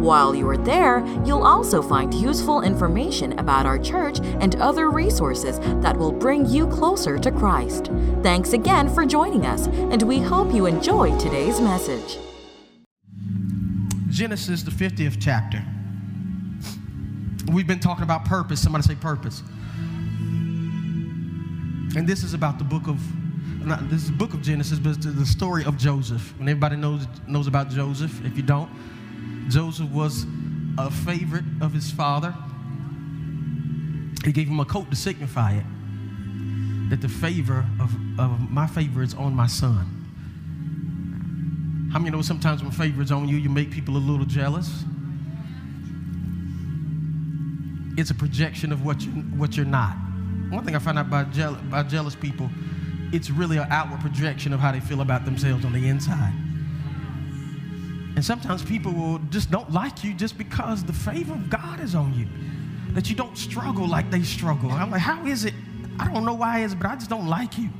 While you are there, you'll also find useful information about our church and other resources that will bring you closer to Christ. Thanks again for joining us, and we hope you enjoy today's message. Genesis, the 50th chapter. We've been talking about purpose. Somebody say purpose. And this is about the book of, not, this is the book of Genesis, but the story of Joseph. And everybody knows, knows about Joseph. If you don't, Joseph was a favorite of his father. He gave him a coat to signify it that the favor of, of my favor is on my son. How many know sometimes when favor is on you, you make people a little jealous? It's a projection of what, you, what you're not. One thing I find out about, jeal- about jealous people, it's really an outward projection of how they feel about themselves on the inside. And sometimes people will just don't like you just because the favor of God is on you. That you don't struggle like they struggle. I'm like, how is it? I don't know why it is, but I just don't like you.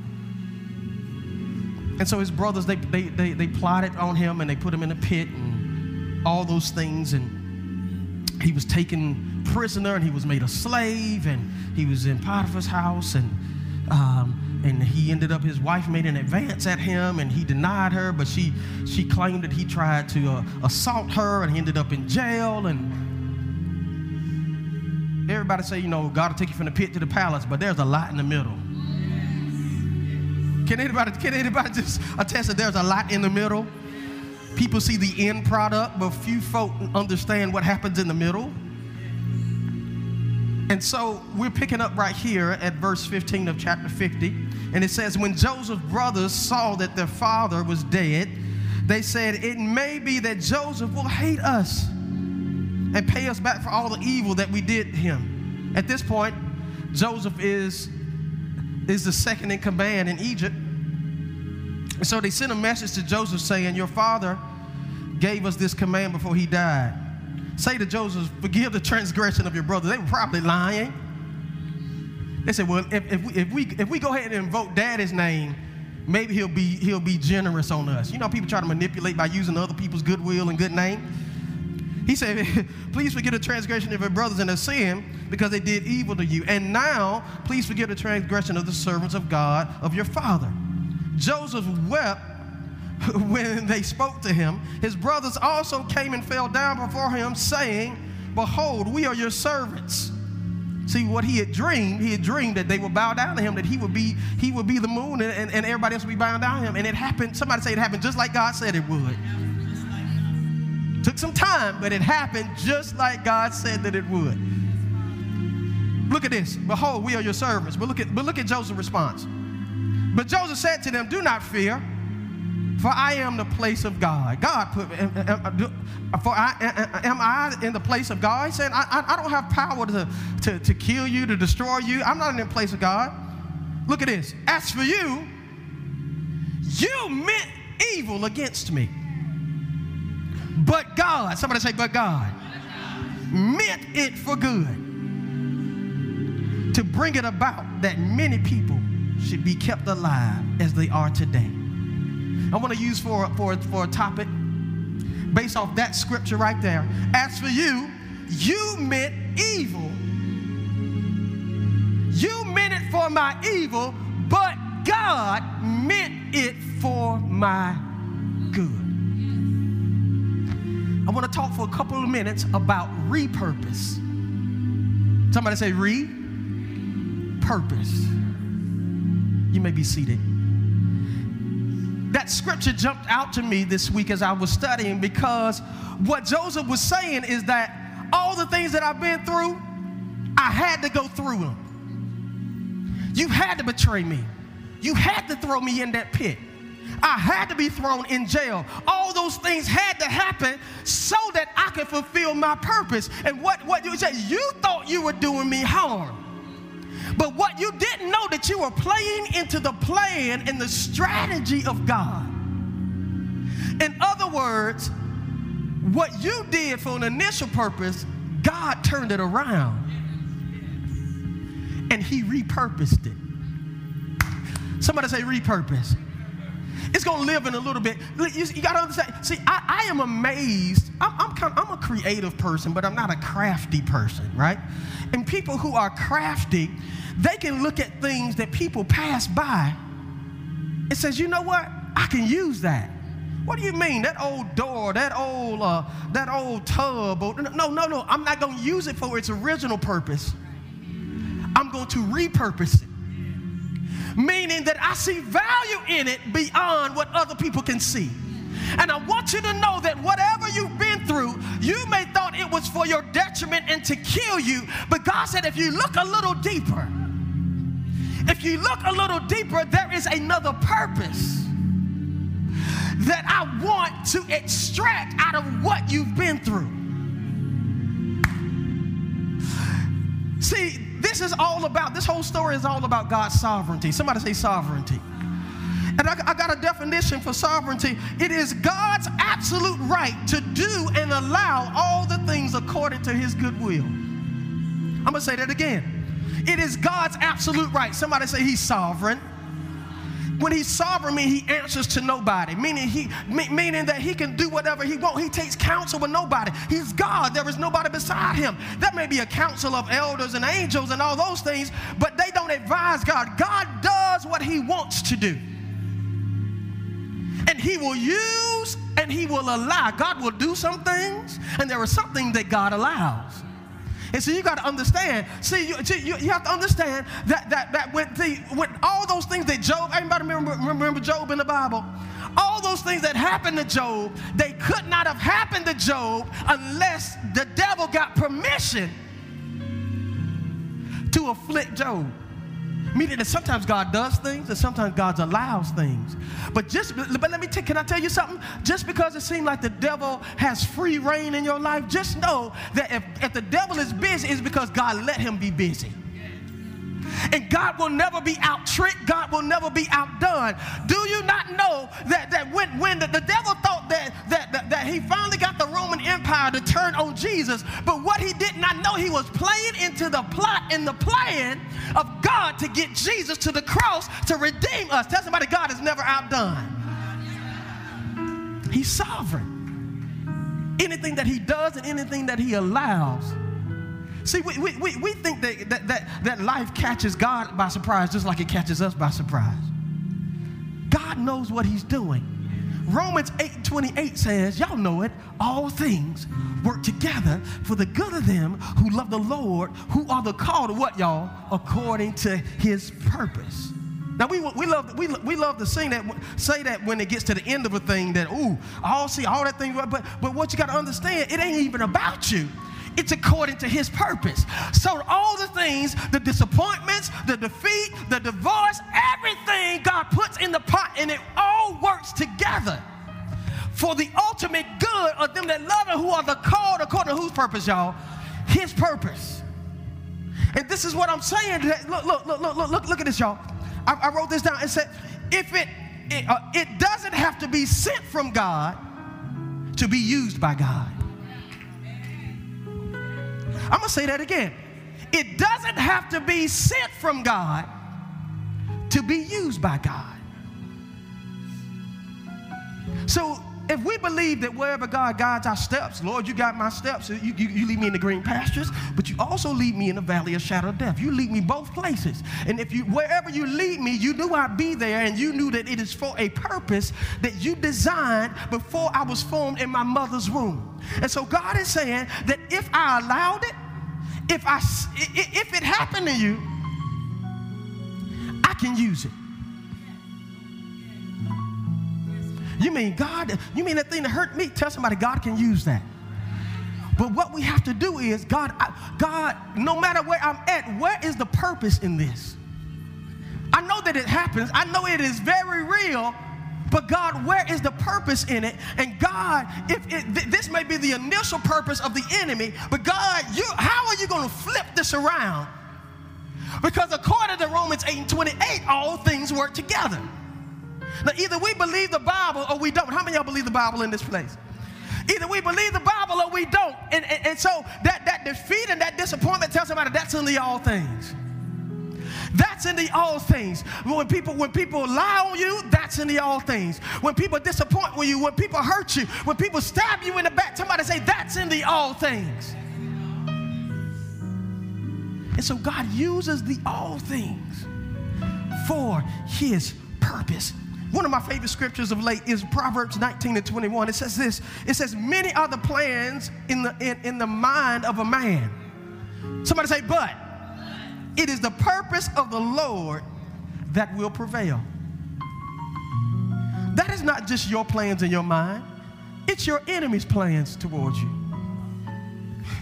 And so his brothers, they, they, they, they plotted on him and they put him in a pit and all those things. And he was taken prisoner and he was made a slave and he was in Potiphar's house and um, and he ended up his wife made an advance at him and he denied her but she she claimed that he tried to uh, assault her and he ended up in jail. And everybody say you know god will take you from the pit to the palace but there's a lot in the middle. Can anybody can anybody just attest that there's a lot in the middle? People see the end product but few folk understand what happens in the middle and so we're picking up right here at verse 15 of chapter 50. And it says, When Joseph's brothers saw that their father was dead, they said, It may be that Joseph will hate us and pay us back for all the evil that we did him. At this point, Joseph is, is the second in command in Egypt. So they sent a message to Joseph saying, Your father gave us this command before he died say to Joseph, forgive the transgression of your brother. They were probably lying. They said, well, if, if, we, if, we, if we go ahead and invoke daddy's name, maybe he'll be, he'll be generous on us. You know, people try to manipulate by using other people's goodwill and good name. He said, please forgive the transgression of your brothers and their sin because they did evil to you. And now, please forgive the transgression of the servants of God, of your father. Joseph wept when they spoke to him, his brothers also came and fell down before him, saying, Behold, we are your servants. See what he had dreamed, he had dreamed that they would bow down to him, that he would be, he would be the moon and, and, and everybody else would be bowing down to him. And it happened, somebody say it happened just like God said it would. Took some time, but it happened just like God said that it would. Look at this. Behold, we are your servants. But look at, but look at Joseph's response. But Joseph said to them, Do not fear. For I am the place of God. God put, me, for I, am I in the place of God? Saying, I, I don't have power to, to, to kill you, to destroy you. I'm not in the place of God. Look at this. As for you, you meant evil against me. But God, somebody say, but God, meant it for good to bring it about that many people should be kept alive as they are today. I want to use for, for, for a topic based off that scripture right there. As for you, you meant evil. You meant it for my evil, but God meant it for my good. I want to talk for a couple of minutes about repurpose. Somebody say repurpose. You may be seated that scripture jumped out to me this week as I was studying because what Joseph was saying is that all the things that I've been through, I had to go through them. You had to betray me. You had to throw me in that pit. I had to be thrown in jail. All those things had to happen so that I could fulfill my purpose. And what, what you said, you thought you were doing me harm. That you were playing into the plan and the strategy of God. In other words, what you did for an initial purpose, God turned it around and He repurposed it. Somebody say, repurpose. It's gonna live in a little bit. You, you gotta understand. See, I, I am amazed. I'm, I'm, kind of, I'm a creative person, but I'm not a crafty person, right? And people who are crafty, they can look at things that people pass by and says, you know what? I can use that. What do you mean? That old door, that old, uh, that old tub? Or, no, no, no. I'm not going to use it for its original purpose. I'm going to repurpose it. Meaning that I see value in it beyond what other people can see. And I want you to know that whatever you've been through, you may thought it was for your detriment and to kill you, but God said if you look a little deeper, if you look a little deeper, there is another purpose that I want to extract out of what you've been through. See, this is all about, this whole story is all about God's sovereignty. Somebody say sovereignty. And I, I, got a definition for sovereignty. It is God's absolute right to do and allow all the things according to his good will. I'm going to say that again. It is God's absolute right. Somebody say he's sovereign when he's sovereign, mean he answers to nobody, meaning he meaning that he can do whatever he wants. He takes counsel with nobody. He's God. There is nobody beside him. That may be a council of elders and angels and all those things, but they don't advise God. God does what he wants to do. And he will use and he will allow. God will do some things, and there are some things that God allows. And so you got to understand. See, you, you, you, have to understand that that that when the when all those things that Job, anybody remember remember Job in the Bible? All those things that happened to Job, they could not have happened to Job unless the devil got permission to afflict Job. Meaning that sometimes God does things and sometimes God allows things. But just but let me can I tell you something? Just because it seems like the devil has free reign in your life, just know that if, if the devil is busy, it's because God let him be busy. And God will never be out tricked. God will never be outdone. Do you not know that, that when, when the, the devil thought that, that, that, that he finally got the Roman Empire to turn on Jesus, but what he did not know, he was playing into the plot and the plan of God to get Jesus to the cross to redeem us. Tell somebody God is never outdone. He's sovereign. Anything that he does and anything that he allows See, we, we, we, think that, that, that, that life catches God by surprise just like it catches us by surprise. God knows what he's doing. Romans 8 28 says, y'all know it, all things work together for the good of them who love the Lord, who are the called to what, y'all? According to his purpose. Now we, we love we, we love to sing that say that when it gets to the end of a thing that ooh all see all that thing but but what you got to understand it ain't even about you it's according to his purpose. So, all the things, the disappointments, the defeat, the divorce, everything God puts in the pot, and it all works together for the ultimate good of them that love Him, who are the called according to whose purpose, y'all? His purpose. And this is what I'm saying. Look, look, look, look, look, look at this, y'all. I, I wrote this down and said, if it, it, uh, it doesn't have to be sent from God to be used by God. I'm going to say that again. It doesn't have to be sent from God to be used by God. So if we believe that wherever God guides our steps, Lord, you got my steps, you, you, you, lead me in the green pastures, but you also lead me in the valley of shadow of death. You lead me both places. And if you wherever you lead me, you knew I'd be there, and you knew that it is for a purpose that you designed before I was formed in my mother's womb. And so God is saying that if I allowed it, if I if it happened to you, I can use it. You mean God, you mean that thing that hurt me? Tell somebody God can use that. But what we have to do is, God, God, no matter where I'm at, where is the purpose in this? I know that it happens. I know it is very real. But God, where is the purpose in it? And God, if it, th- this may be the initial purpose of the enemy, but God, you, how are you going to flip this around? Because according to Romans 8 and 28, all things work together. Now, either we believe the Bible or we don't. How many of y'all believe the Bible in this place? Either we believe the Bible or we don't. And, and, and so that, that defeat and that disappointment tells somebody that's the all things. That's in the all things. When people when people lie on you, that's in the all things. When people disappoint with you, when people hurt you, when people stab you in the back, somebody say that's in the all things. And so God uses the all things for his purpose. One of my favorite scriptures of late is Proverbs 19 and 21. It says this it says, Many are the plans in the, in, in the mind of a man. Somebody say, But it is the purpose of the Lord that will prevail. That is not just your plans in your mind, it's your enemy's plans towards you.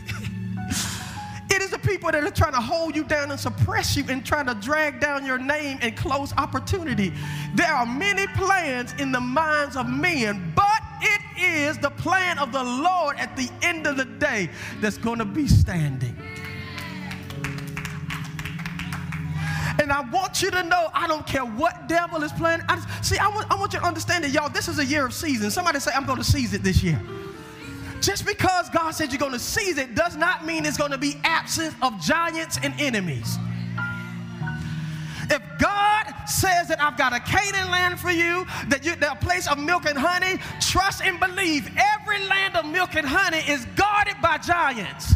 it is the people that are trying to hold you down and suppress you and trying to drag down your name and close opportunity. There are many plans in the minds of men, but it is the plan of the Lord at the end of the day that's going to be standing. And I want you to know, I don't care what devil is playing. I just, see, I want, I want you to understand that, y'all, this is a year of season. Somebody say, I'm going to seize it this year. Just because God said you're going to seize it does not mean it's going to be absent of giants and enemies. If God says that I've got a Canaan land for you, that you're a place of milk and honey, trust and believe every land of milk and honey is guarded by giants.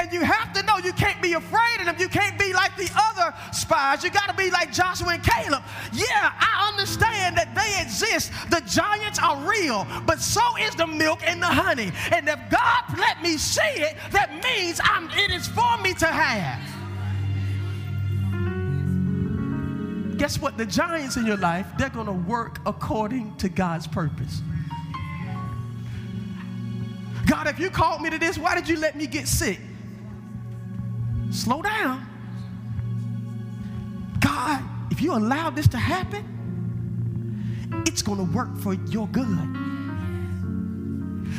And you have to know you can't be afraid of them. You can't be like the other spies. You got to be like Joshua and Caleb. Yeah, I understand that they exist. The giants are real, but so is the milk and the honey. And if God let me see it, that means I'm, it is for me to have. Guess what? The giants in your life, they're going to work according to God's purpose. God, if you called me to this, why did you let me get sick? Slow down. God, if you allow this to happen, it's going to work for your good.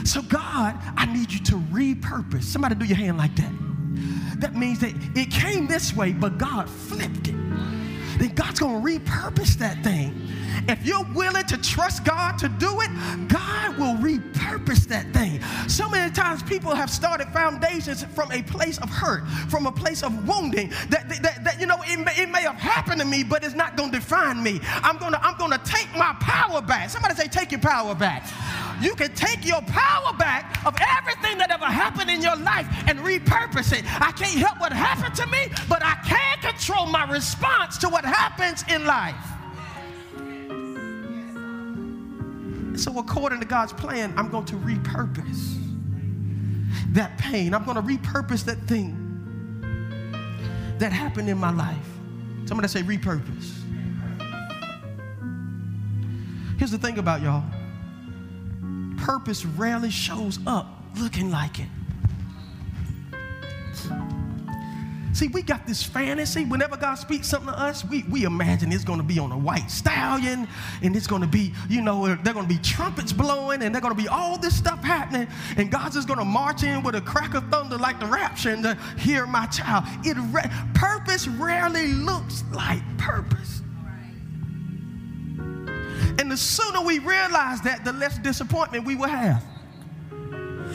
So, God, I need you to repurpose. Somebody do your hand like that. That means that it came this way, but God flipped it. Then God's going to repurpose that thing. If you're willing to trust God to do it, God will repurpose that thing. So many times people have started foundations from a place of hurt, from a place of wounding. That, that, that you know, it may, it may have happened to me, but it's not going to define me. I'm going to I'm going to take my power back. Somebody say, take your power back. You can take your power back of everything that ever happened in your life and repurpose it. I can't help what happened to me, but I can control my response to what happens in life. So, according to God's plan, I'm going to repurpose that pain. I'm going to repurpose that thing that happened in my life. Somebody say, repurpose. Here's the thing about y'all purpose rarely shows up looking like it. See, we got this fantasy. Whenever God speaks something to us, we, we imagine it's going to be on a white stallion and it's going to be, you know, they're going to be trumpets blowing and they're going to be all this stuff happening. And God's just going to march in with a crack of thunder like the rapture and hear my child. It purpose rarely looks like purpose. And the sooner we realize that, the less disappointment we will have.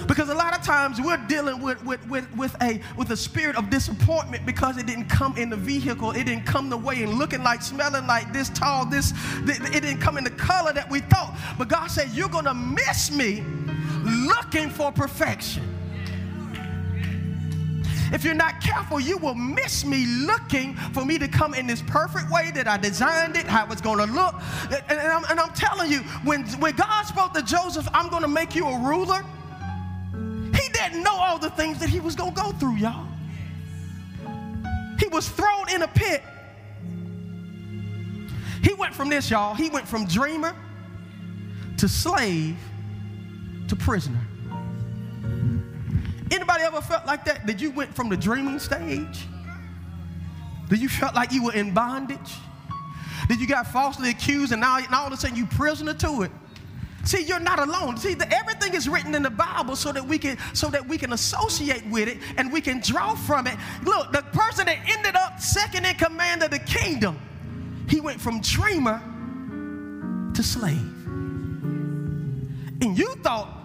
Because a lot of times we're dealing with, with, with, with, a, with a spirit of disappointment because it didn't come in the vehicle. It didn't come the way and looking like, smelling like this tall, this, it didn't come in the color that we thought. But God said, You're going to miss me looking for perfection. If you're not careful, you will miss me looking for me to come in this perfect way that I designed it, how it's going to look. And, and, I'm, and I'm telling you, when, when God spoke to Joseph, I'm going to make you a ruler he didn't know all the things that he was going to go through, y'all. He was thrown in a pit. He went from this, y'all. He went from dreamer to slave to prisoner. Anybody ever felt like that? That you went from the dreaming stage? That you felt like you were in bondage? That you got falsely accused and now, now all of a sudden you prisoner to it? See, you're not alone. See, the, everything is written in the Bible so that we can so that we can associate with it and we can draw from it. Look, the person that ended up second in command of the kingdom, he went from dreamer to slave. And you thought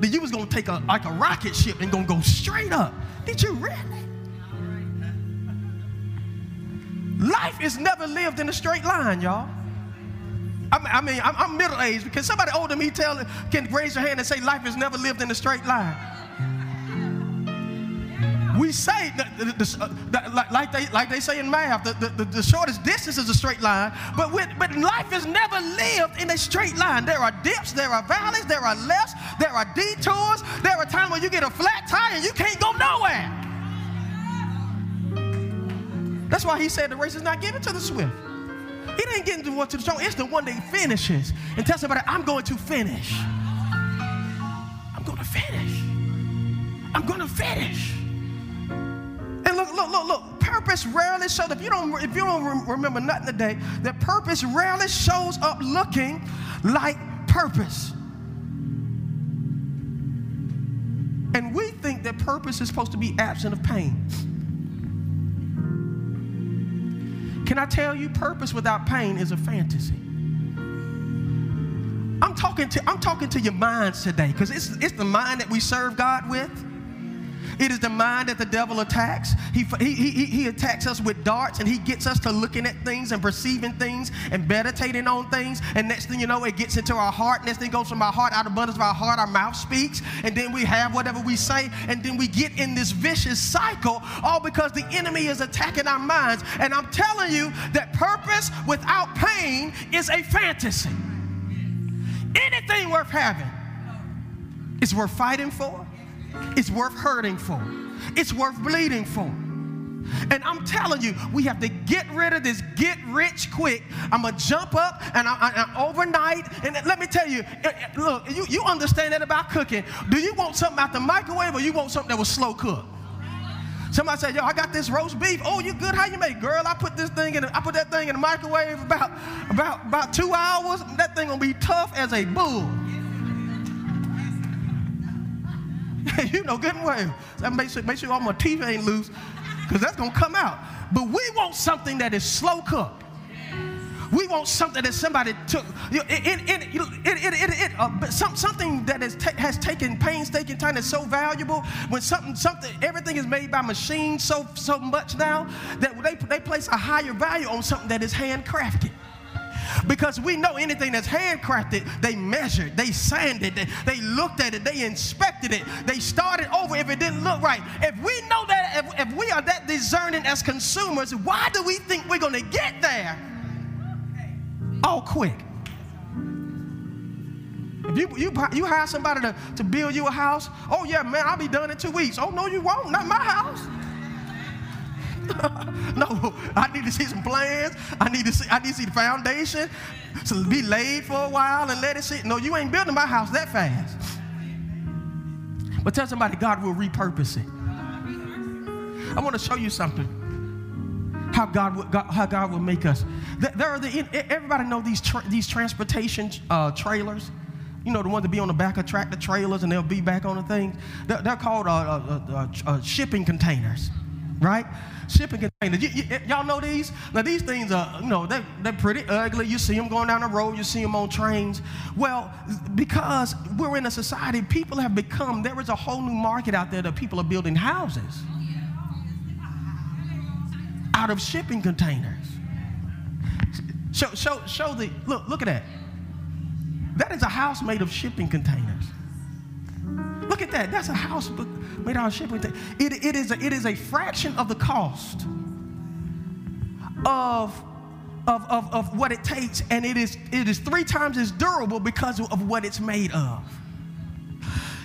that you was gonna take a like a rocket ship and gonna go straight up. Did you really? Life is never lived in a straight line, y'all. I mean, I'm, I'm middle aged because somebody older than me tell can raise your hand and say life is never lived in a straight line. We say that, like, they, like they say in math, the, the, the shortest distance is a straight line, but, with, but life is never lived in a straight line. There are dips, there are valleys, there are lefts, there are detours, there are times when you get a flat tire and you can't go nowhere. That's why he said the race is not given to the swift. He didn't get into one to the strong. It's the one that finishes. And tell somebody, I'm going to finish. I'm going to finish. I'm going to finish. And look, look, look, look. Purpose rarely shows. If you don't, if you don't remember nothing today, that purpose rarely shows up looking like purpose. And we think that purpose is supposed to be absent of pain. Can I tell you, purpose without pain is a fantasy. I'm talking to, I'm talking to your minds today because it's, it's the mind that we serve God with. It is the mind that the devil attacks. He, he, he, he attacks us with darts and he gets us to looking at things and perceiving things and meditating on things. And next thing you know, it gets into our heart. Next thing goes from our heart, out of abundance of our heart, our mouth speaks. And then we have whatever we say. And then we get in this vicious cycle, all because the enemy is attacking our minds. And I'm telling you that purpose without pain is a fantasy. Anything worth having is worth fighting for it's worth hurting for, it's worth bleeding for. And I'm telling you, we have to get rid of this get rich quick. I'm going to jump up and I, I, overnight. And let me tell you, eh, eh, look, you, you understand that about cooking. Do you want something out the microwave or you want something that was slow cooked? Somebody said, yo, I got this roast beef. Oh, you good? How you make? Girl, I put this thing in, I put that thing in the microwave about, about, about two hours. That thing gonna be tough as a bull. you know good and well. So make sure, make sure all my teeth ain't loose, because that's gonna come out. But we want something that is slow cooked. We want something that somebody took, it, it, it, it, it, uh, some, something that has taken painstaking time that's so valuable. When something, something, everything is made by machines so, so much now that they, they place a higher value on something that is handcrafted. Because we know anything that's handcrafted, they measured, they sanded, they, they looked at it, they inspected it, they started over if it didn't look right. If we know that, if, if we are that discerning as consumers, why do we think we're going to get there all quick? If you, you, you hire somebody to, to build you a house, oh yeah, man, I'll be done in two weeks. Oh no, you won't, not my house. no, I need to see some plans. I need to see, I need to see the foundation. So be laid for a while and let it sit. No, you ain't building my house that fast. But tell somebody God will repurpose it. I want to show you something. How God, would, how God will make us. There are the everybody know these tra- these transportation uh, trailers. You know the ones that be on the back of tractor trailers and they'll be back on the things. They're, they're called uh, uh, uh, uh shipping containers, right? shipping containers. You, all know these? Now, these things are, you know, they're, they're pretty ugly. You see them going down the road, you see them on trains. Well, because we're in a society, people have become, there is a whole new market out there that people are building houses out of shipping containers. Show, show, show the, look, look at that. That is a house made of shipping containers. Look at that. That's a house out of shipping. It, it, is a, it is a fraction of the cost of, of, of, of what it takes, and it is, it is three times as durable because of what it's made of.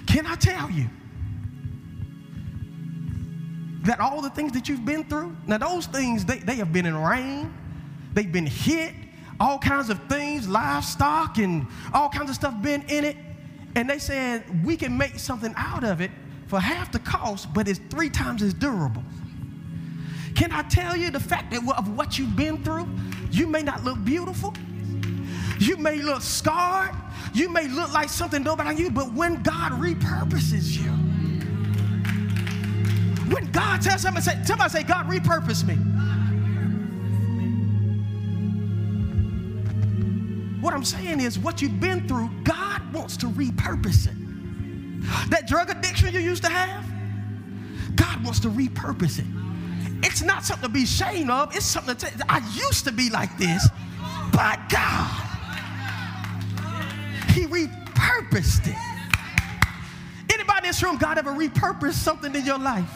Can I tell you that all the things that you've been through, now those things, they, they have been in rain, they've been hit, all kinds of things, livestock and all kinds of stuff been in it. And they said, we can make something out of it for half the cost, but it's three times as durable. Can I tell you the fact that of what you've been through, you may not look beautiful, you may look scarred, you may look like something nobody knew, but when God repurposes you, when God tells somebody, say, somebody say, God repurposed me. What I'm saying is, what you've been through, God wants to repurpose it. That drug addiction you used to have, God wants to repurpose it. It's not something to be ashamed of. It's something to I used to be like this, but God, He repurposed it. Anybody in this room, God ever repurposed something in your life?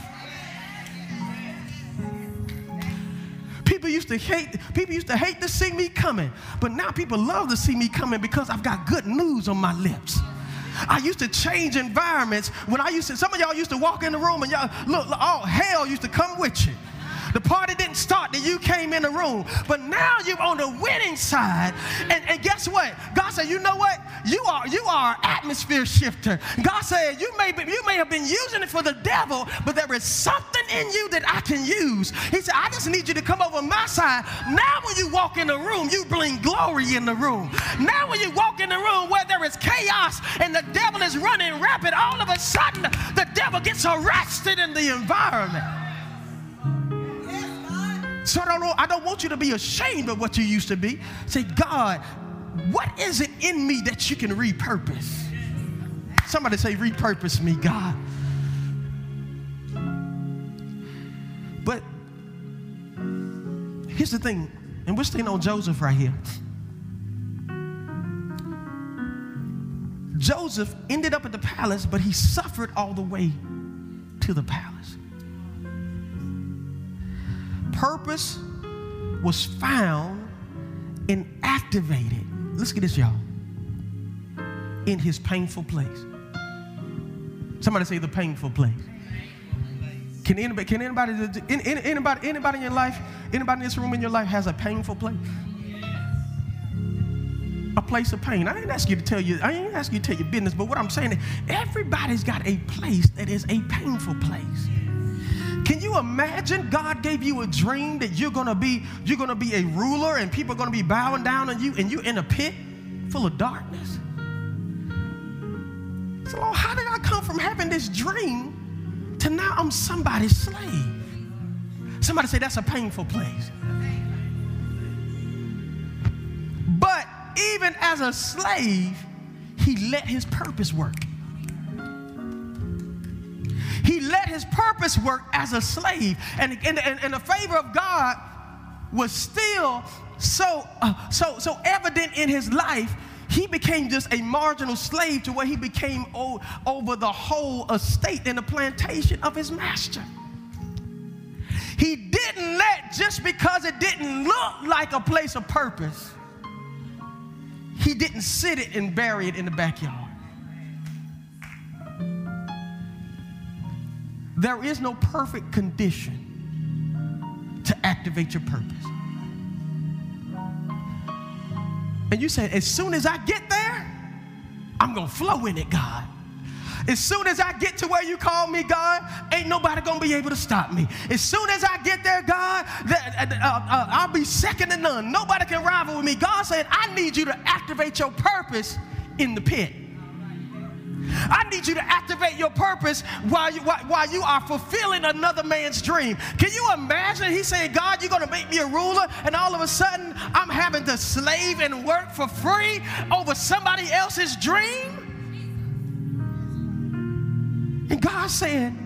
People used to hate, people used to hate to see me coming, but now people love to see me coming because I've got good news on my lips. I used to change environments when I used to, some of y'all used to walk in the room and y'all, look, all hell used to come with you. The party didn't start that you came in the room, but now you're on the winning side. And, and guess what? God said, you know what? You are you are atmosphere shifter. God said, you may be, you may have been using it for the devil, but there is something in you that I can use. He said, I just need you to come over my side. Now when you walk in the room, you bring glory in the room. Now when you walk in the room where there is chaos and the devil is running rapid, all of a sudden the devil gets arrested in the environment. So I don't know, I don't want you to be ashamed of what you used to be. Say, God, what is it in me that you can repurpose? Somebody say, repurpose me, God. But here's the thing, and we're staying on Joseph right here. Joseph ended up at the palace, but he suffered all the way to the palace purpose was found and activated. Let's get this, y'all. In his painful place. Somebody say the painful place. Can anybody, can anybody, anybody, anybody in your life, anybody in this room in your life has a painful place? A place of pain. I didn't ask you to tell you, I didn't ask you to tell your business, but what I'm saying is everybody's got a place that is a painful place. Can you imagine God gave you a dream that you're gonna be you're gonna be a ruler and people are gonna be bowing down on you and you're in a pit full of darkness? So Lord, how did I come from having this dream to now I'm somebody's slave? Somebody say that's a painful place. But even as a slave, he let his purpose work. He let his purpose work as a slave. And, and, and, and the favor of God was still so, uh, so, so evident in his life he became just a marginal slave to where he became o- over the whole estate and the plantation of his master. He didn't let just because it didn't look like a place of purpose, he didn't sit it and bury it in the backyard. There is no perfect condition to activate your purpose. And you said, as soon as I get there, I'm going to flow in it, God. As soon as I get to where you call me, God, ain't nobody gonna be able to stop me. As soon as I get there, God, that, uh, uh, I'll be second to none. Nobody can rival with me. God said, I need you to activate your purpose in the pit. I need you to activate your purpose while you, while, while you are fulfilling another man's dream. Can you imagine? He's saying, God, you're going to make me a ruler, and all of a sudden I'm having to slave and work for free over somebody else's dream? And God saying,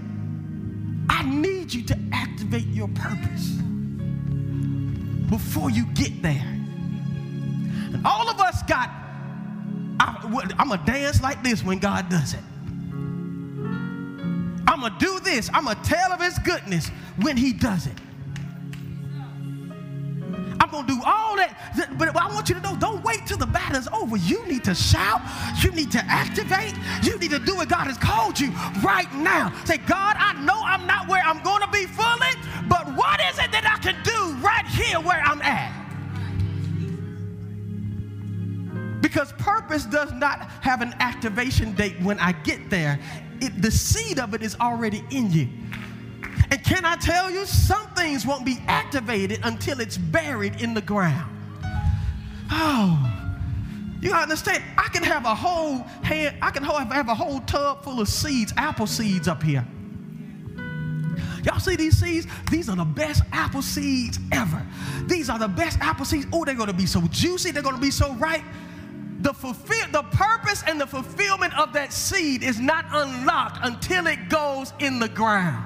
I need you to activate your purpose before you get there. And all of us got I, am going to dance like this when God does it. I'm going to do this. I'm going to tell of his goodness when he does it. I'm going to do all that. But I want you to know don't wait till the battle's over. You need to shout. You need to activate. You need to do what God has called you right now. Say, God, I know I'm not where I'm going to be fully, but what is it that I can do right here where I'm at? Because purpose does not have an activation date when I get there. It, the seed of it is already in you. And can I tell you, some things won't be activated until it's buried in the ground. Oh, you understand? I can have a whole hand, I can have a whole tub full of seeds, apple seeds up here. Y'all see these seeds? These are the best apple seeds ever. These are the best apple seeds. Oh, they're to be so juicy. They're to be so ripe. The fulfill the purpose and the fulfillment of that seed is not unlocked until it goes in the ground.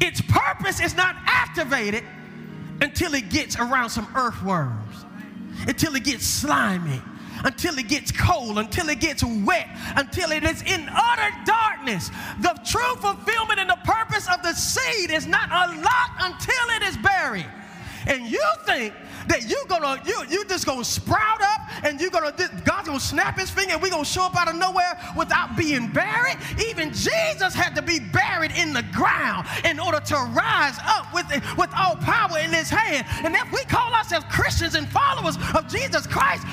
Its purpose is not activated until it gets around some earthworms, until it gets slimy, until it gets cold, until it gets wet, until it is in utter darkness. The true fulfillment and the purpose of the seed is not unlocked until it is buried. And you think that you're gonna, you, you just gonna sprout up and you're gonna, God's gonna snap his finger and we're gonna show up out of nowhere without being buried. Even Jesus had to be buried in the ground in order to rise up with, with all power in his hand. And if we call ourselves Christians and followers of Jesus Christ,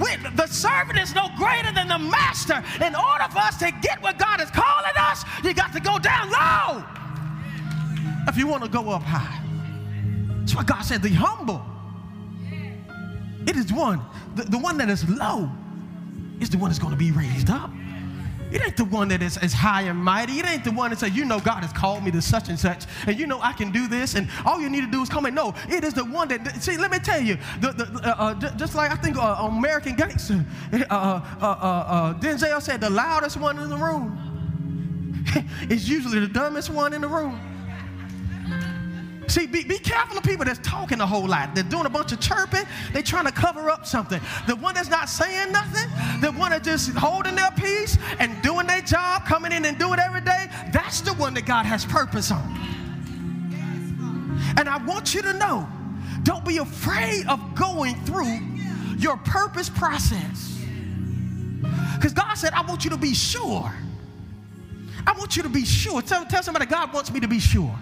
we, the servant is no greater than the master. In order for us to get what God is calling us, you got to go down low if you want to go up high. That's why God said, the humble it is one, the, the one that is low is the one that's going to be raised up. It ain't the one that is, is high and mighty. It ain't the one that says, you know, God has called me to such and such, and you know I can do this, and all you need to do is come and no. It is the one that, see, let me tell you, the, the, uh, uh, just like I think uh, American Gangster, uh, uh, uh, Denzel said, the loudest one in the room is usually the dumbest one in the room. See, be, be careful of people that's talking a whole lot. They're doing a bunch of chirping. They're trying to cover up something. The one that's not saying nothing, the one that's just holding their peace and doing their job, coming in and doing it every day, that's the one that God has purpose on. And I want you to know, don't be afraid of going through your purpose process. Because God said, I want you to be sure. I want you to be sure. Tell, tell somebody, God wants me to be sure.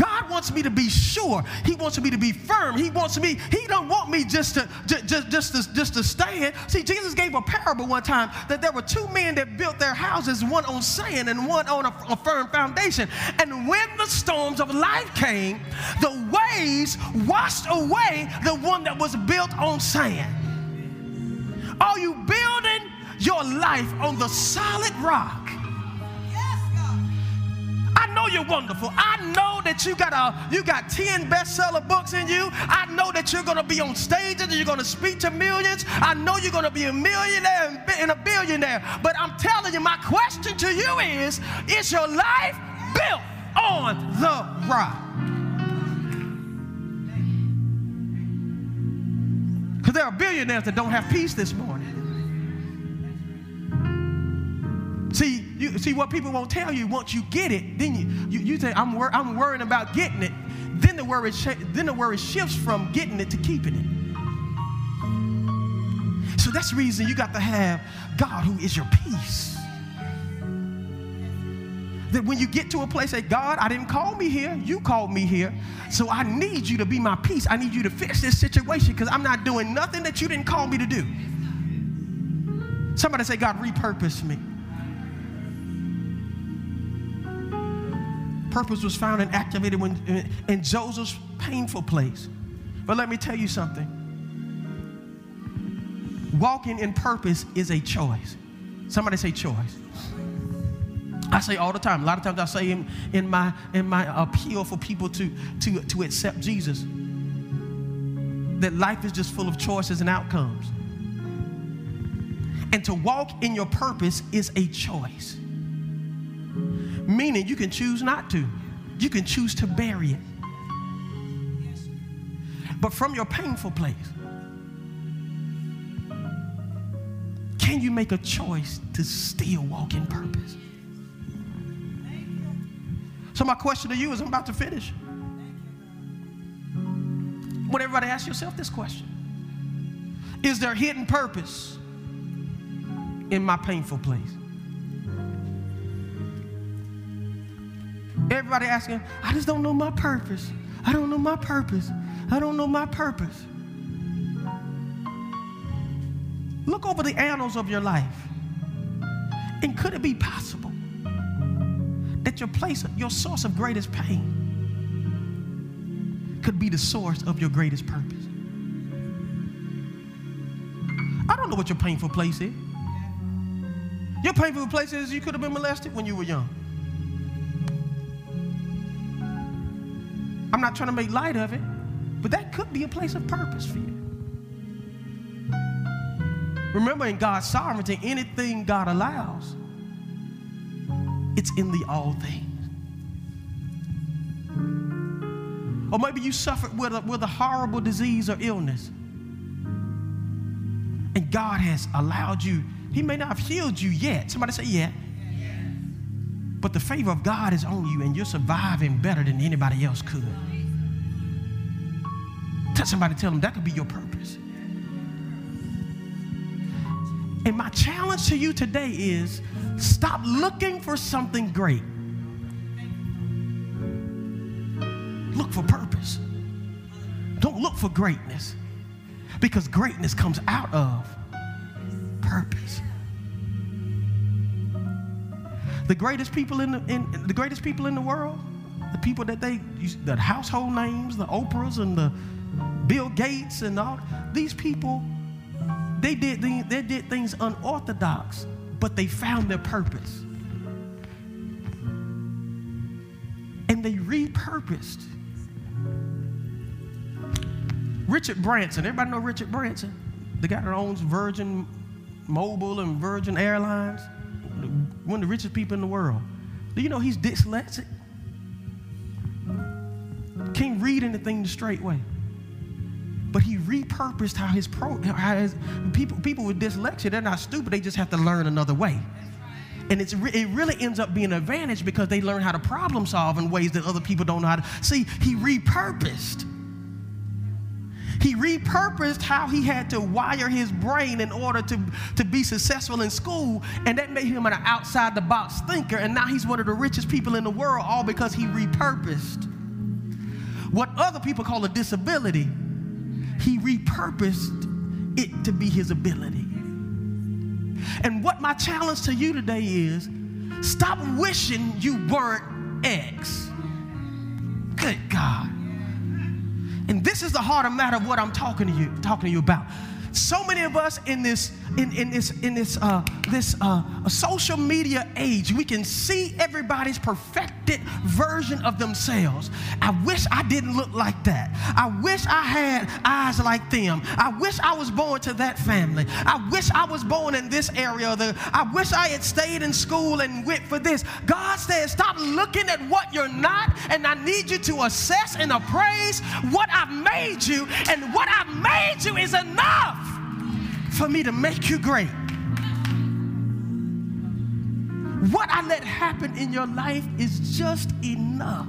God wants me to be sure. He wants me to be firm. He wants me, he don't want me just to just, just, to, just to stand. See, Jesus gave a parable one time that there were two men that built their houses, one on sand and one on a, a firm foundation. And when the storms of life came, the waves washed away the one that was built on sand. Are you building your life on the solid rock? I know you're wonderful. I know that you got a you got 10 bestseller books in you. I know that you're gonna be on stages and you're gonna speak to millions. I know you're gonna be a millionaire and a billionaire. But I'm telling you, my question to you is: Is your life built on the rock? Because there are billionaires that don't have peace this morning. See, you see what people won't tell you once you get it, then you, you, you say, I'm, wor- I'm worrying about getting it. Then the, worry sh- then the worry shifts from getting it to keeping it. So that's the reason you got to have God who is your peace. That when you get to a place that God, I didn't call me here, you called me here. So I need you to be my peace. I need you to fix this situation because I'm not doing nothing that you didn't call me to do. Somebody say, God, repurpose me. Purpose was found and activated when, in Joseph's painful place. But let me tell you something walking in purpose is a choice. Somebody say choice. I say all the time. A lot of times I say in, in my in my appeal for people to to to accept Jesus that life is just full of choices and outcomes. And to walk in your purpose is a choice meaning you can choose not to. You can choose to bury it. But from your painful place, can you make a choice to still walk in purpose? So, my question to you is I'm about to finish. Would everybody ask yourself this question Is there hidden purpose in my painful place? Everybody asking, I just don't know my purpose. I don't know my purpose. I don't know my purpose. Look over the annals of your life. And could it be possible that your place, your source of greatest pain, could be the source of your greatest purpose? I don't know what your painful place is. Your painful place is you could have been molested when you were young. I'm not trying to make light of it. But that could be a place of purpose for you. Remember, in God's sovereignty, anything God allows, it's in the all things. Or maybe you suffered with a, with a horrible disease or illness. And God has allowed you, He may not have healed you yet. Somebody say, yeah. But the favor of God is on you, and you're surviving better than anybody else could. Tell somebody, tell them that could be your purpose. And my challenge to you today is stop looking for something great. Look for purpose. Don't look for greatness because greatness comes out of The greatest people in the, in, the greatest people in the world, the people that they, the household names, the Oprahs and the Bill Gates and all these people they did, they did things unorthodox, but they found their purpose. And they repurposed. Richard Branson, everybody know Richard Branson? The guy that owns Virgin Mobile and Virgin Airlines, one of the richest people in the world. Do you know he's dyslexic? Can't read anything the straight way but he repurposed how his pro how his, people people with dyslexia they're not stupid they just have to learn another way and it's it really ends up being an advantage because they learn how to problem solve in ways that other people don't know how to see he repurposed he repurposed how he had to wire his brain in order to, to be successful in school, and that made him an outside the box thinker. And now he's one of the richest people in the world, all because he repurposed what other people call a disability he repurposed it to be his ability. And what my challenge to you today is stop wishing you weren't X. Good God. And this is the harder matter of what I'm talking to you, talking to you about. So many of us in this in, in this in this uh, this uh, social media age, we can see everybody's perfected version of themselves. I wish I didn't look like that. I wish I had eyes like them. I wish I was born to that family. I wish I was born in this area. The, I wish I had stayed in school and went for this. God says, stop looking at what you're not, and I need you to assess and appraise what I've made you, and what I've made you is enough for me to make you great. What I let happen in your life is just enough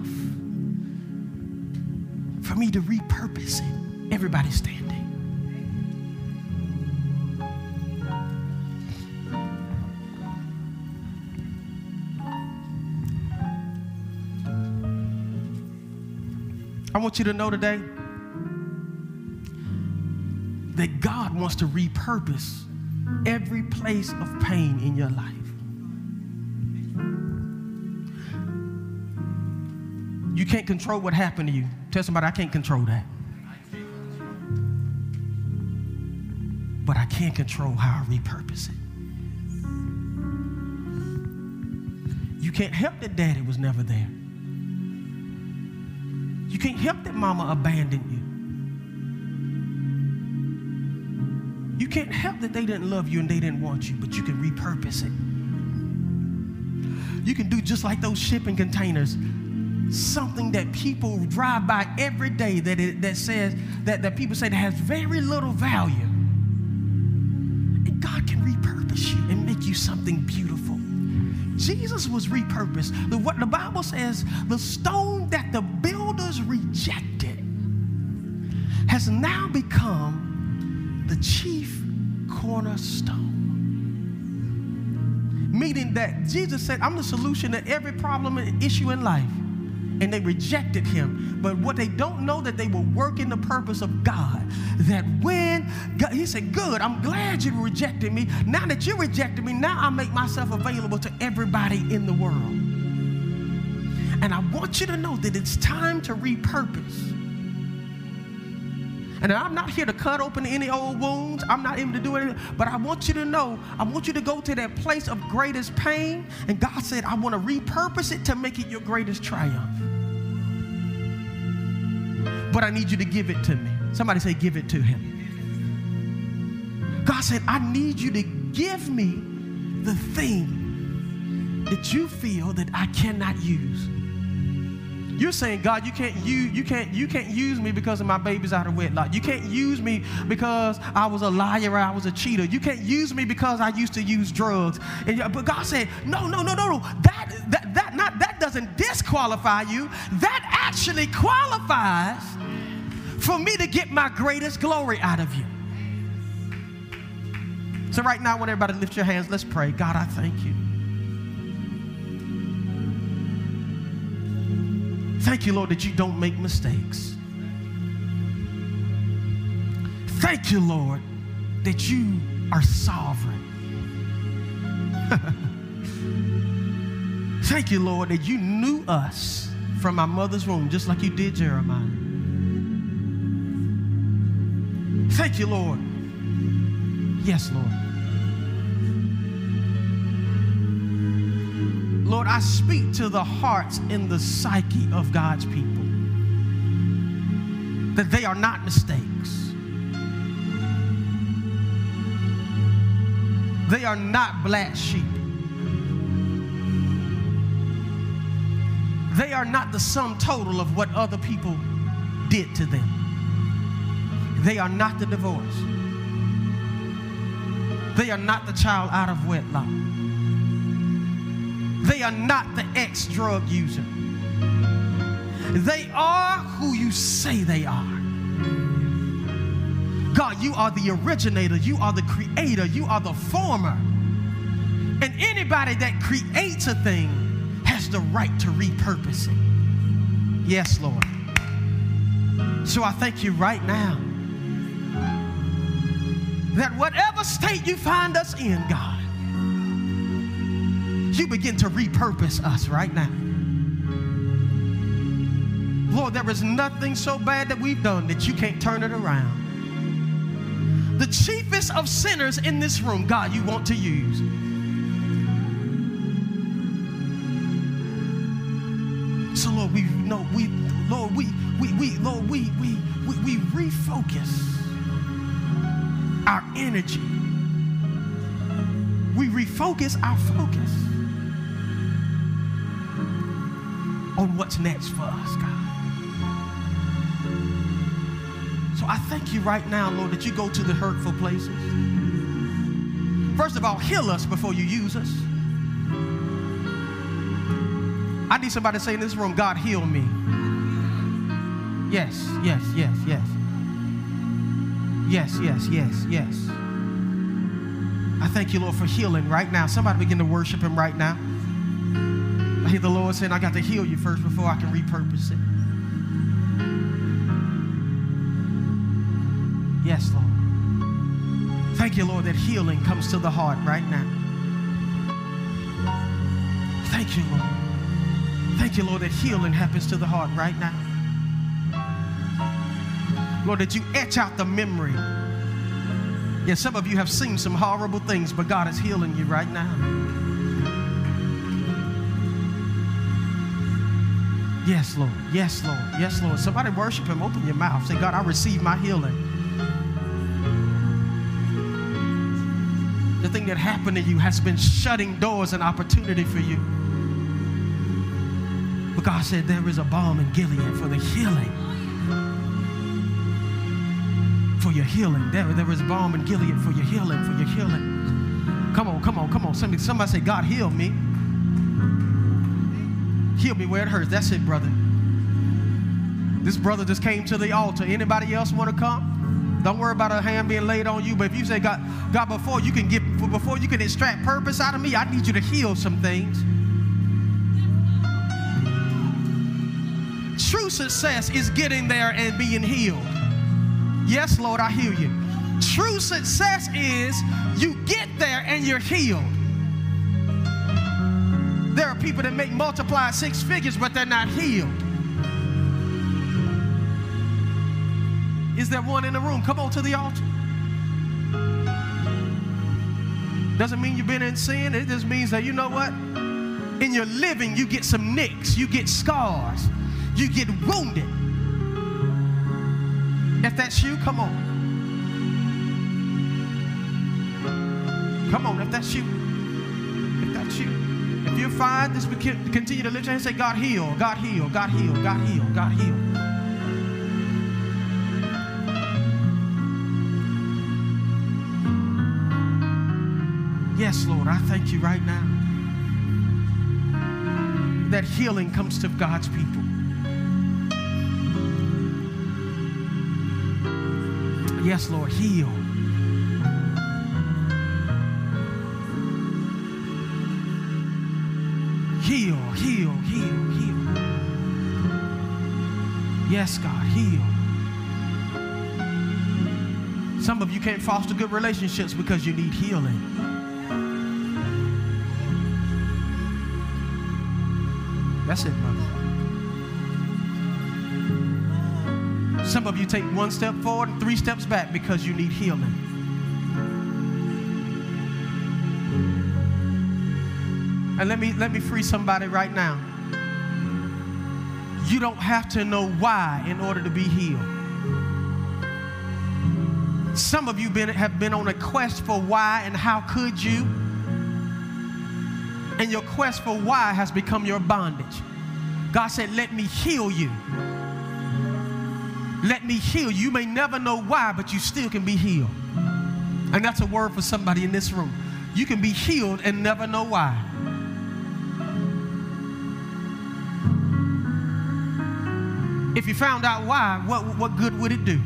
for me to repurpose it. Everybody standing. I want you to know today that God wants to repurpose every place of pain in your life. You can't control what happened to you. Tell somebody, I can't control that. But I can't control how I repurpose it. You can't help that daddy was never there. You can't help that mama abandoned you. You can't help that they didn't love you and they didn't want you, but you can repurpose it. You can do just like those shipping containers, something that people drive by every day that, it, that says, that, that people say that has very little value. And God can repurpose you and make you something beautiful. Jesus was repurposed. The, what the Bible says, the stone that the builders rejected has now become the chief cornerstone. Meaning that Jesus said, I'm the solution to every problem and issue in life. And they rejected him. But what they don't know that they were working the purpose of God. That when God, he said, Good, I'm glad you rejected me. Now that you rejected me, now I make myself available to everybody in the world. And I want you to know that it's time to repurpose. And I'm not here to cut open any old wounds. I'm not even to do anything. But I want you to know, I want you to go to that place of greatest pain. And God said, I want to repurpose it to make it your greatest triumph. but I need you to give it to me. Somebody say, Give it to him. God said, I need you to give me the thing that you feel that I cannot use. You're saying, God, you can't use you can't you can't use me because of my baby's out of wedlock. You can't use me because I was a liar I was a cheater. You can't use me because I used to use drugs. And, but God said, no, no, no, no, no. That that that not that doesn't disqualify you. That actually qualifies for me to get my greatest glory out of you. So right now, I want everybody to lift your hands. Let's pray. God, I thank you. Thank you, Lord, that you don't make mistakes. Thank you, Lord, that you are sovereign. Thank you, Lord, that you knew us from our mother's womb, just like you did Jeremiah. Thank you, Lord. Yes, Lord. Lord, I speak to the hearts and the psyche of God's people that they are not mistakes. They are not black sheep. They are not the sum total of what other people did to them. They are not the divorce. They are not the child out of wedlock. They are not the ex drug user. They are who you say they are. God, you are the originator, you are the creator, you are the former. And anybody that creates a thing has the right to repurpose it. Yes, Lord. So I thank you right now that whatever state you find us in, God, you begin to repurpose us right now. Lord, there is nothing so bad that we've done that you can't turn it around. The chiefest of sinners in this room, God, you want to use. So Lord, we know we Lord, we we we Lord, we we we, we refocus our energy. We refocus our focus on what's next for us, God. So I thank you right now, Lord, that you go to the hurtful places. First of all, heal us before you use us. I need somebody to say in this room, God, heal me. Yes, yes, yes, yes. Yes, yes, yes, yes. I thank you, Lord, for healing right now. Somebody begin to worship Him right now. Hear the Lord saying, I got to heal you first before I can repurpose it. Yes, Lord. Thank you, Lord, that healing comes to the heart right now. Thank you, Lord. Thank you, Lord, that healing happens to the heart right now. Lord, that you etch out the memory. Yes, some of you have seen some horrible things, but God is healing you right now. Yes, Lord. Yes, Lord. Yes, Lord. Somebody worship Him. Open your mouth. Say, God, I receive my healing. The thing that happened to you has been shutting doors and opportunity for you. But God said, There is a balm in Gilead for the healing. For your healing. There, there is balm in Gilead for your healing, for your healing. Come on, come on, come on. Somebody, somebody say, God, heal me. Heal me where it hurts. That's it, brother. This brother just came to the altar. Anybody else want to come? Don't worry about a hand being laid on you. But if you say, God, God, before you can get, before you can extract purpose out of me, I need you to heal some things. True success is getting there and being healed. Yes, Lord, I hear you. True success is you get there and you're healed. There are people that make multiply six figures, but they're not healed. Is there one in the room? Come on to the altar. Doesn't mean you've been in sin. It just means that you know what? In your living, you get some nicks, you get scars, you get wounded. If that's you, come on. Come on, if that's you. If that's you. If you find this, just continue to lift your hand and say, God heal, God heal, God heal, God heal, God heal. Yes, Lord, I thank you right now that healing comes to God's people. Yes, Lord, heal. Heal, heal, heal. Yes, God, heal. Some of you can't foster good relationships because you need healing. That's it, mother. Some of you take one step forward and three steps back because you need healing. And let me let me free somebody right now. You don't have to know why in order to be healed. Some of you been, have been on a quest for why and how could you. And your quest for why has become your bondage. God said, Let me heal you. Let me heal you. You may never know why, but you still can be healed. And that's a word for somebody in this room. You can be healed and never know why. If you found out why, what, what good would it do?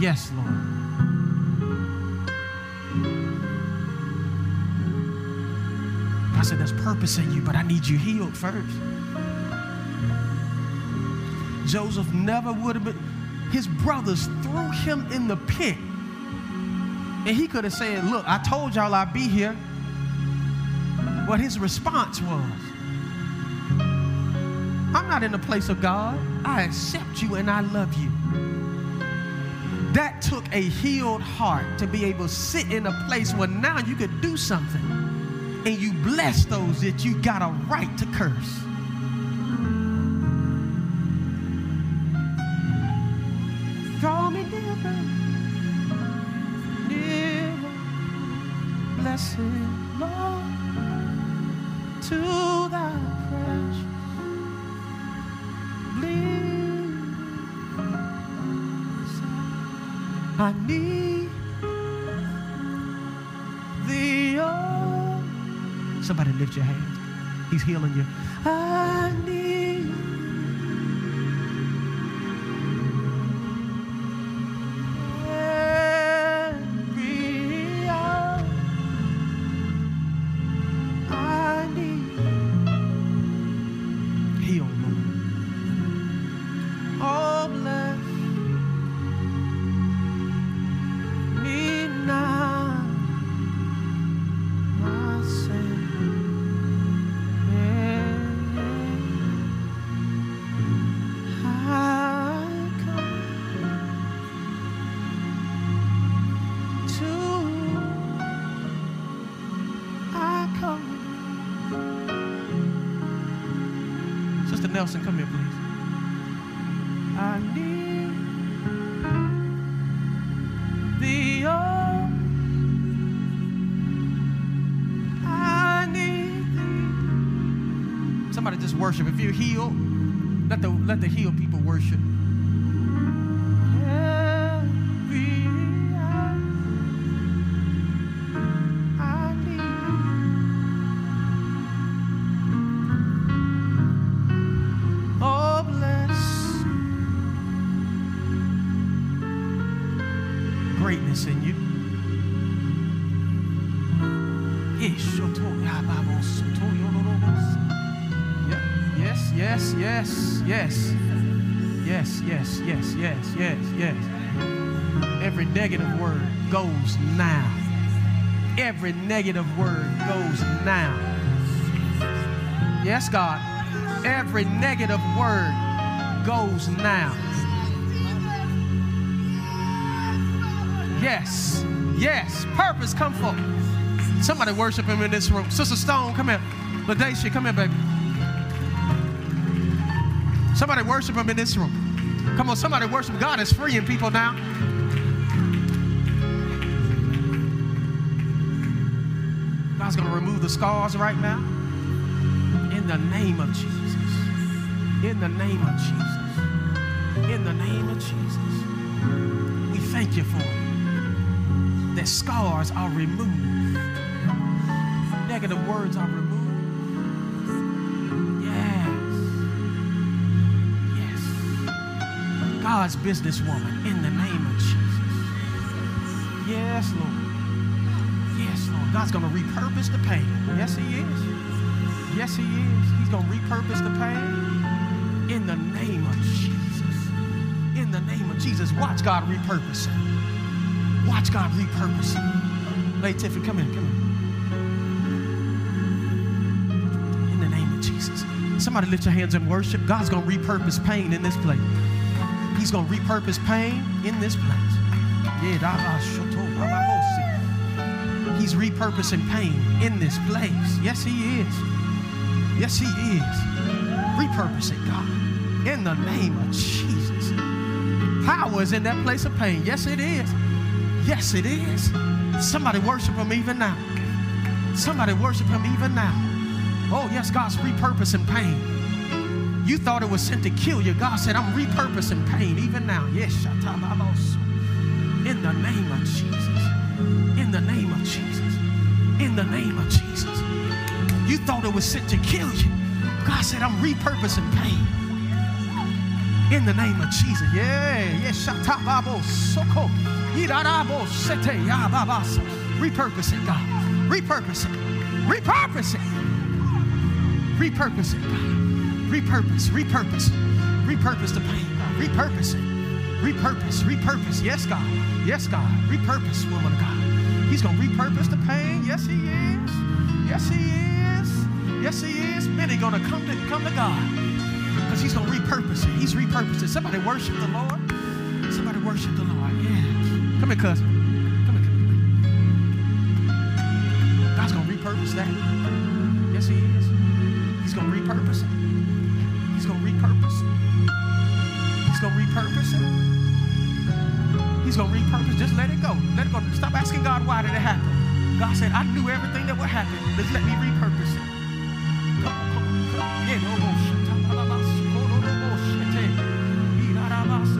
Yes, Lord. I said, There's purpose in you, but I need you healed first. Joseph never would have been, his brothers threw him in the pit. And he could have said, Look, I told y'all I'd be here what his response was. I'm not in the place of God. I accept you and I love you. That took a healed heart to be able to sit in a place where now you could do something and you bless those that you got a right to curse. Draw me nearer, nearer, blessed I need thee. Oh. Somebody lift your hands. He's healing you. I need. Worship. If you're healed, let the let the healed people worship. Negative word goes now. Every negative word goes now. Yes, God. Every negative word goes now. Yes, yes. Purpose come forth. Somebody worship him in this room. Sister Stone, come here. LaDacia, come here, baby. Somebody worship him in this room. Come on, somebody worship. God is freeing people now. The scars right now. In the name of Jesus. In the name of Jesus. In the name of Jesus. We thank you for it. That scars are removed. Negative words are removed. Yes. Yes. God's businesswoman in the name of Jesus. Yes, Lord. God's going to repurpose the pain. Yes, He is. Yes, He is. He's going to repurpose the pain in the name of Jesus. In the name of Jesus. Watch God repurpose it. Watch God repurpose it. Lady Tiffany, come in, come in. In the name of Jesus. Somebody lift your hands and worship. God's going to repurpose pain in this place. He's going to repurpose pain in this place. He's repurposing pain in this place. Yes, He is. Yes, He is. Repurpose it, God. In the name of Jesus. Power is in that place of pain. Yes, it is. Yes, it is. Somebody worship Him even now. Somebody worship Him even now. Oh, yes, God's repurposing pain. You thought it was sent to kill you. God said, I'm repurposing pain even now. Yes, in the name of Jesus. In the name of Jesus. In the name of Jesus. You thought it was sent to kill you. God said, I'm repurposing pain. In the name of Jesus. Yeah. Repurpose it, God. Repurpose it. Repurpose it. Repurpose God. Repurpose, repurpose, repurpose the pain, God. Repurpose. Repurpose, repurpose. Yes, God. Yes, God. Repurpose, woman of God. He's going to repurpose the pain. Yes, He is. Yes, He is. Yes, He is. Many going to come to come to God because He's going to repurpose it. He's repurposed it. Somebody worship the Lord. Somebody worship the Lord. Yeah. Come here, cousin. Come here. Come here. God's going to repurpose that. Yes, He is. He's going to repurpose it. He's going to repurpose it. He's going to repurpose it. He's going to repurpose. Just let it go. Let it go. Stop asking God why did it happen. God said, I knew everything that would happen. Just let me repurpose it. Come on, come on, come on. Yeah, no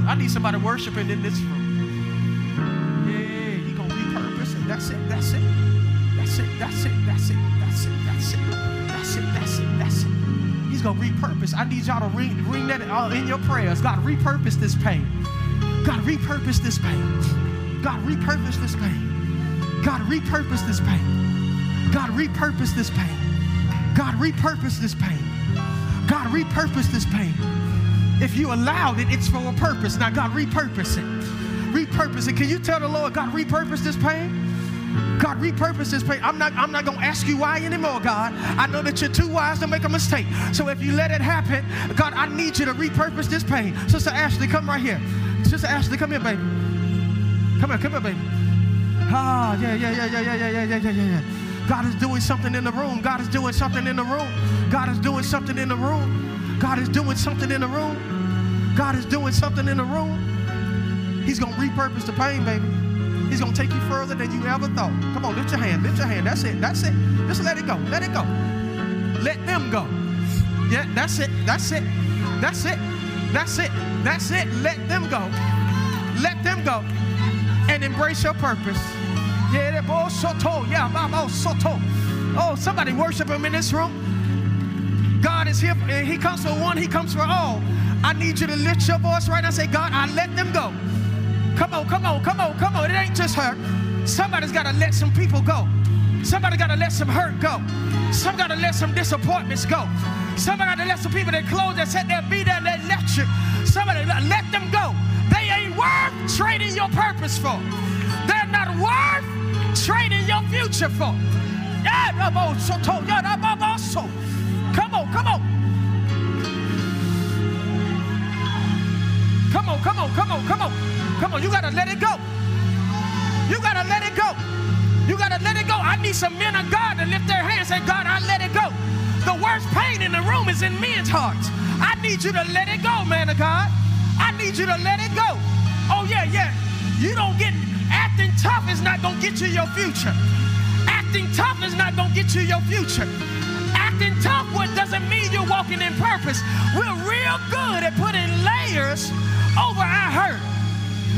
I need somebody worshiping in this room. Yeah, He's gonna repurpose it. That's it. That's it. That's it. That's it. That's it. That's it. That's it. That's it. That's it. That's it. Going to repurpose. I need y'all to ring, ring that in your prayers. God, repurpose this pain. God, repurpose this pain. God, repurpose this pain. God, repurpose this pain. God, repurpose this pain. God, repurpose this pain. God, repurpose this pain. If you allowed it, it's for a purpose. Now, God, repurpose it. Repurpose it. Can you tell the Lord, God, repurpose this pain? God, repurpose this pain. I'm not, I'm not going to ask you why anymore, God. I know that you're too wise to make a mistake. So if you let it happen, God, I need you to repurpose this pain. Sister Ashley, come right here. Sister Ashley, come here, baby. Come here, come here, baby. Ah, yeah, yeah, yeah, yeah, yeah, yeah, yeah, yeah, yeah, yeah. God is doing something in the room. God is doing something in the room. God is doing something in the room. God is doing something in the room. God is doing something in the room. He's going to repurpose the pain, baby. He's going to take you further than you ever thought. Come on, lift your hand, lift your hand. That's it, that's it. Just let it go, let it go. Let them go. Yeah, that's it, that's it, that's it, that's it, that's it. Let them go. Let them go and embrace your purpose. Yeah, that boy soto, yeah, babo soto. Oh, somebody worship him in this room. God is here, and He comes for one, He comes for all. I need you to lift your voice right now and say, God, I let them go. Come on, come on, come on, come on. It ain't just her. Somebody's got to let some people go. Somebody got to let some hurt go. Some got to let some disappointments go. Somebody got to let some people that close that said they'll be there and they left you. Somebody let them go. They ain't worth trading your purpose for. They're not worth trading your future for. Come on, come on. On, come on, come on, come on. Come on, you got to let it go. You got to let it go. You got to let it go. I need some men of God to lift their hands and say, God, I let it go. The worst pain in the room is in men's hearts. I need you to let it go, man of God. I need you to let it go. Oh, yeah, yeah. You don't get acting tough is not gonna get you your future. Acting tough is not gonna get you your future. Acting tough what doesn't mean you're walking in purpose. We're real good at putting layers over I hurt.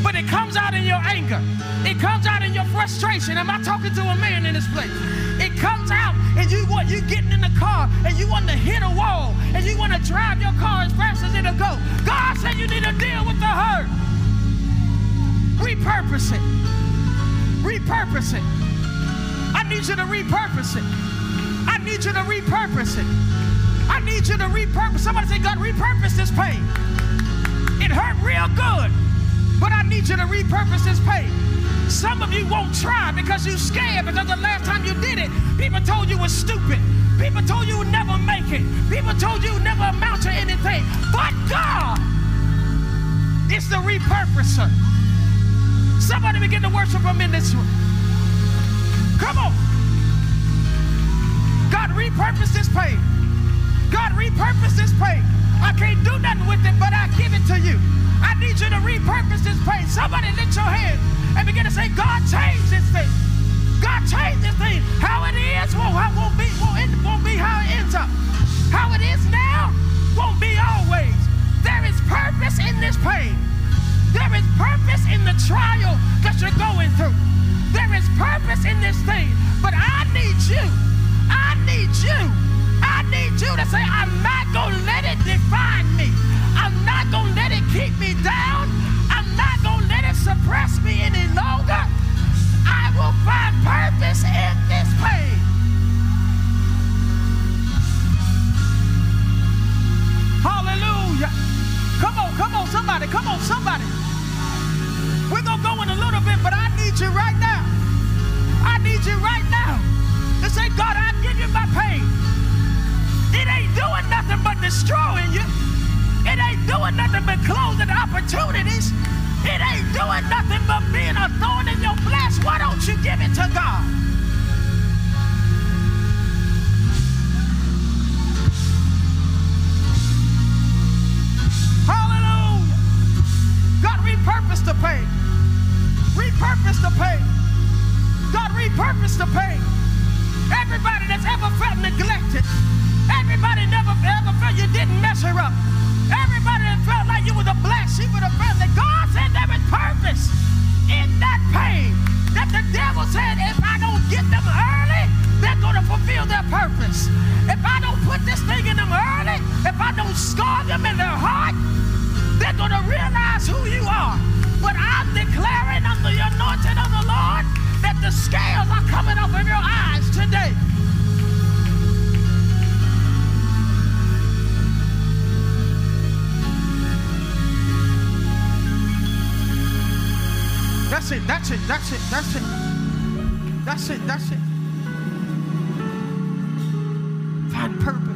But it comes out in your anger. It comes out in your frustration. Am I talking to a man in this place? It comes out and you want you getting in the car and you want to hit a wall and you want to drive your car as fast as it'll go. God said you need to deal with the hurt. Repurpose it. Repurpose it. I need you to repurpose it. I need you to repurpose it. I need you to repurpose. Somebody say, God, repurpose this pain. It hurt real good, but I need you to repurpose this pain. Some of you won't try because you're scared because the last time you did it, people told you was stupid. People told you would never make it. People told you would never amount to anything. But God is the repurposer. Somebody begin to worship him in this room. Come on. God repurpose this pain. God repurpose this pain. I can't do nothing with it, but I give it to you. I need you to repurpose this pain. Somebody lift your hand and begin to say, God, change this thing. God, change this thing. How it is won't, won't, be, won't, won't be how it ends up. How it is now won't be always. There is purpose in this pain. There is purpose in the trial that you're going through. There is purpose in this thing. But I need you. I need you. I need you to say, I'm not going to let it define me. I'm not going to let it keep me down. I'm not going to let it suppress me any longer. I will find purpose in this pain. Hallelujah. Come on, come on, somebody, come on, somebody. We're going to go in a little bit, but I need you right now. I need you right now to say, God, I give you my pain. It ain't doing nothing but destroying you. It ain't doing nothing but closing opportunities. It ain't doing nothing but being a thorn in your flesh. Why don't you give it to God? Hallelujah. God repurpose the pain. Repurpose the pain. God repurpose the pain. Everybody that's ever felt neglected, everybody never ever felt you didn't measure up. Everybody that felt like you was a black sheep of the family. God said is purpose in that pain. That the devil said, if I don't get them early, they're going to fulfill their purpose. If I don't put this thing in them early, if I don't scar them in their heart, they're going to realize who you are. But I'm declaring under the anointing of the Lord that the scales are coming off of your eyes today. That's it, that's it, that's it, that's it. That's it, that's it. Find purpose.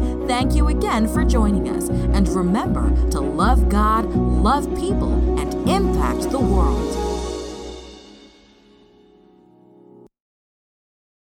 thank you again for joining us and remember to love God, love people, and impact the world.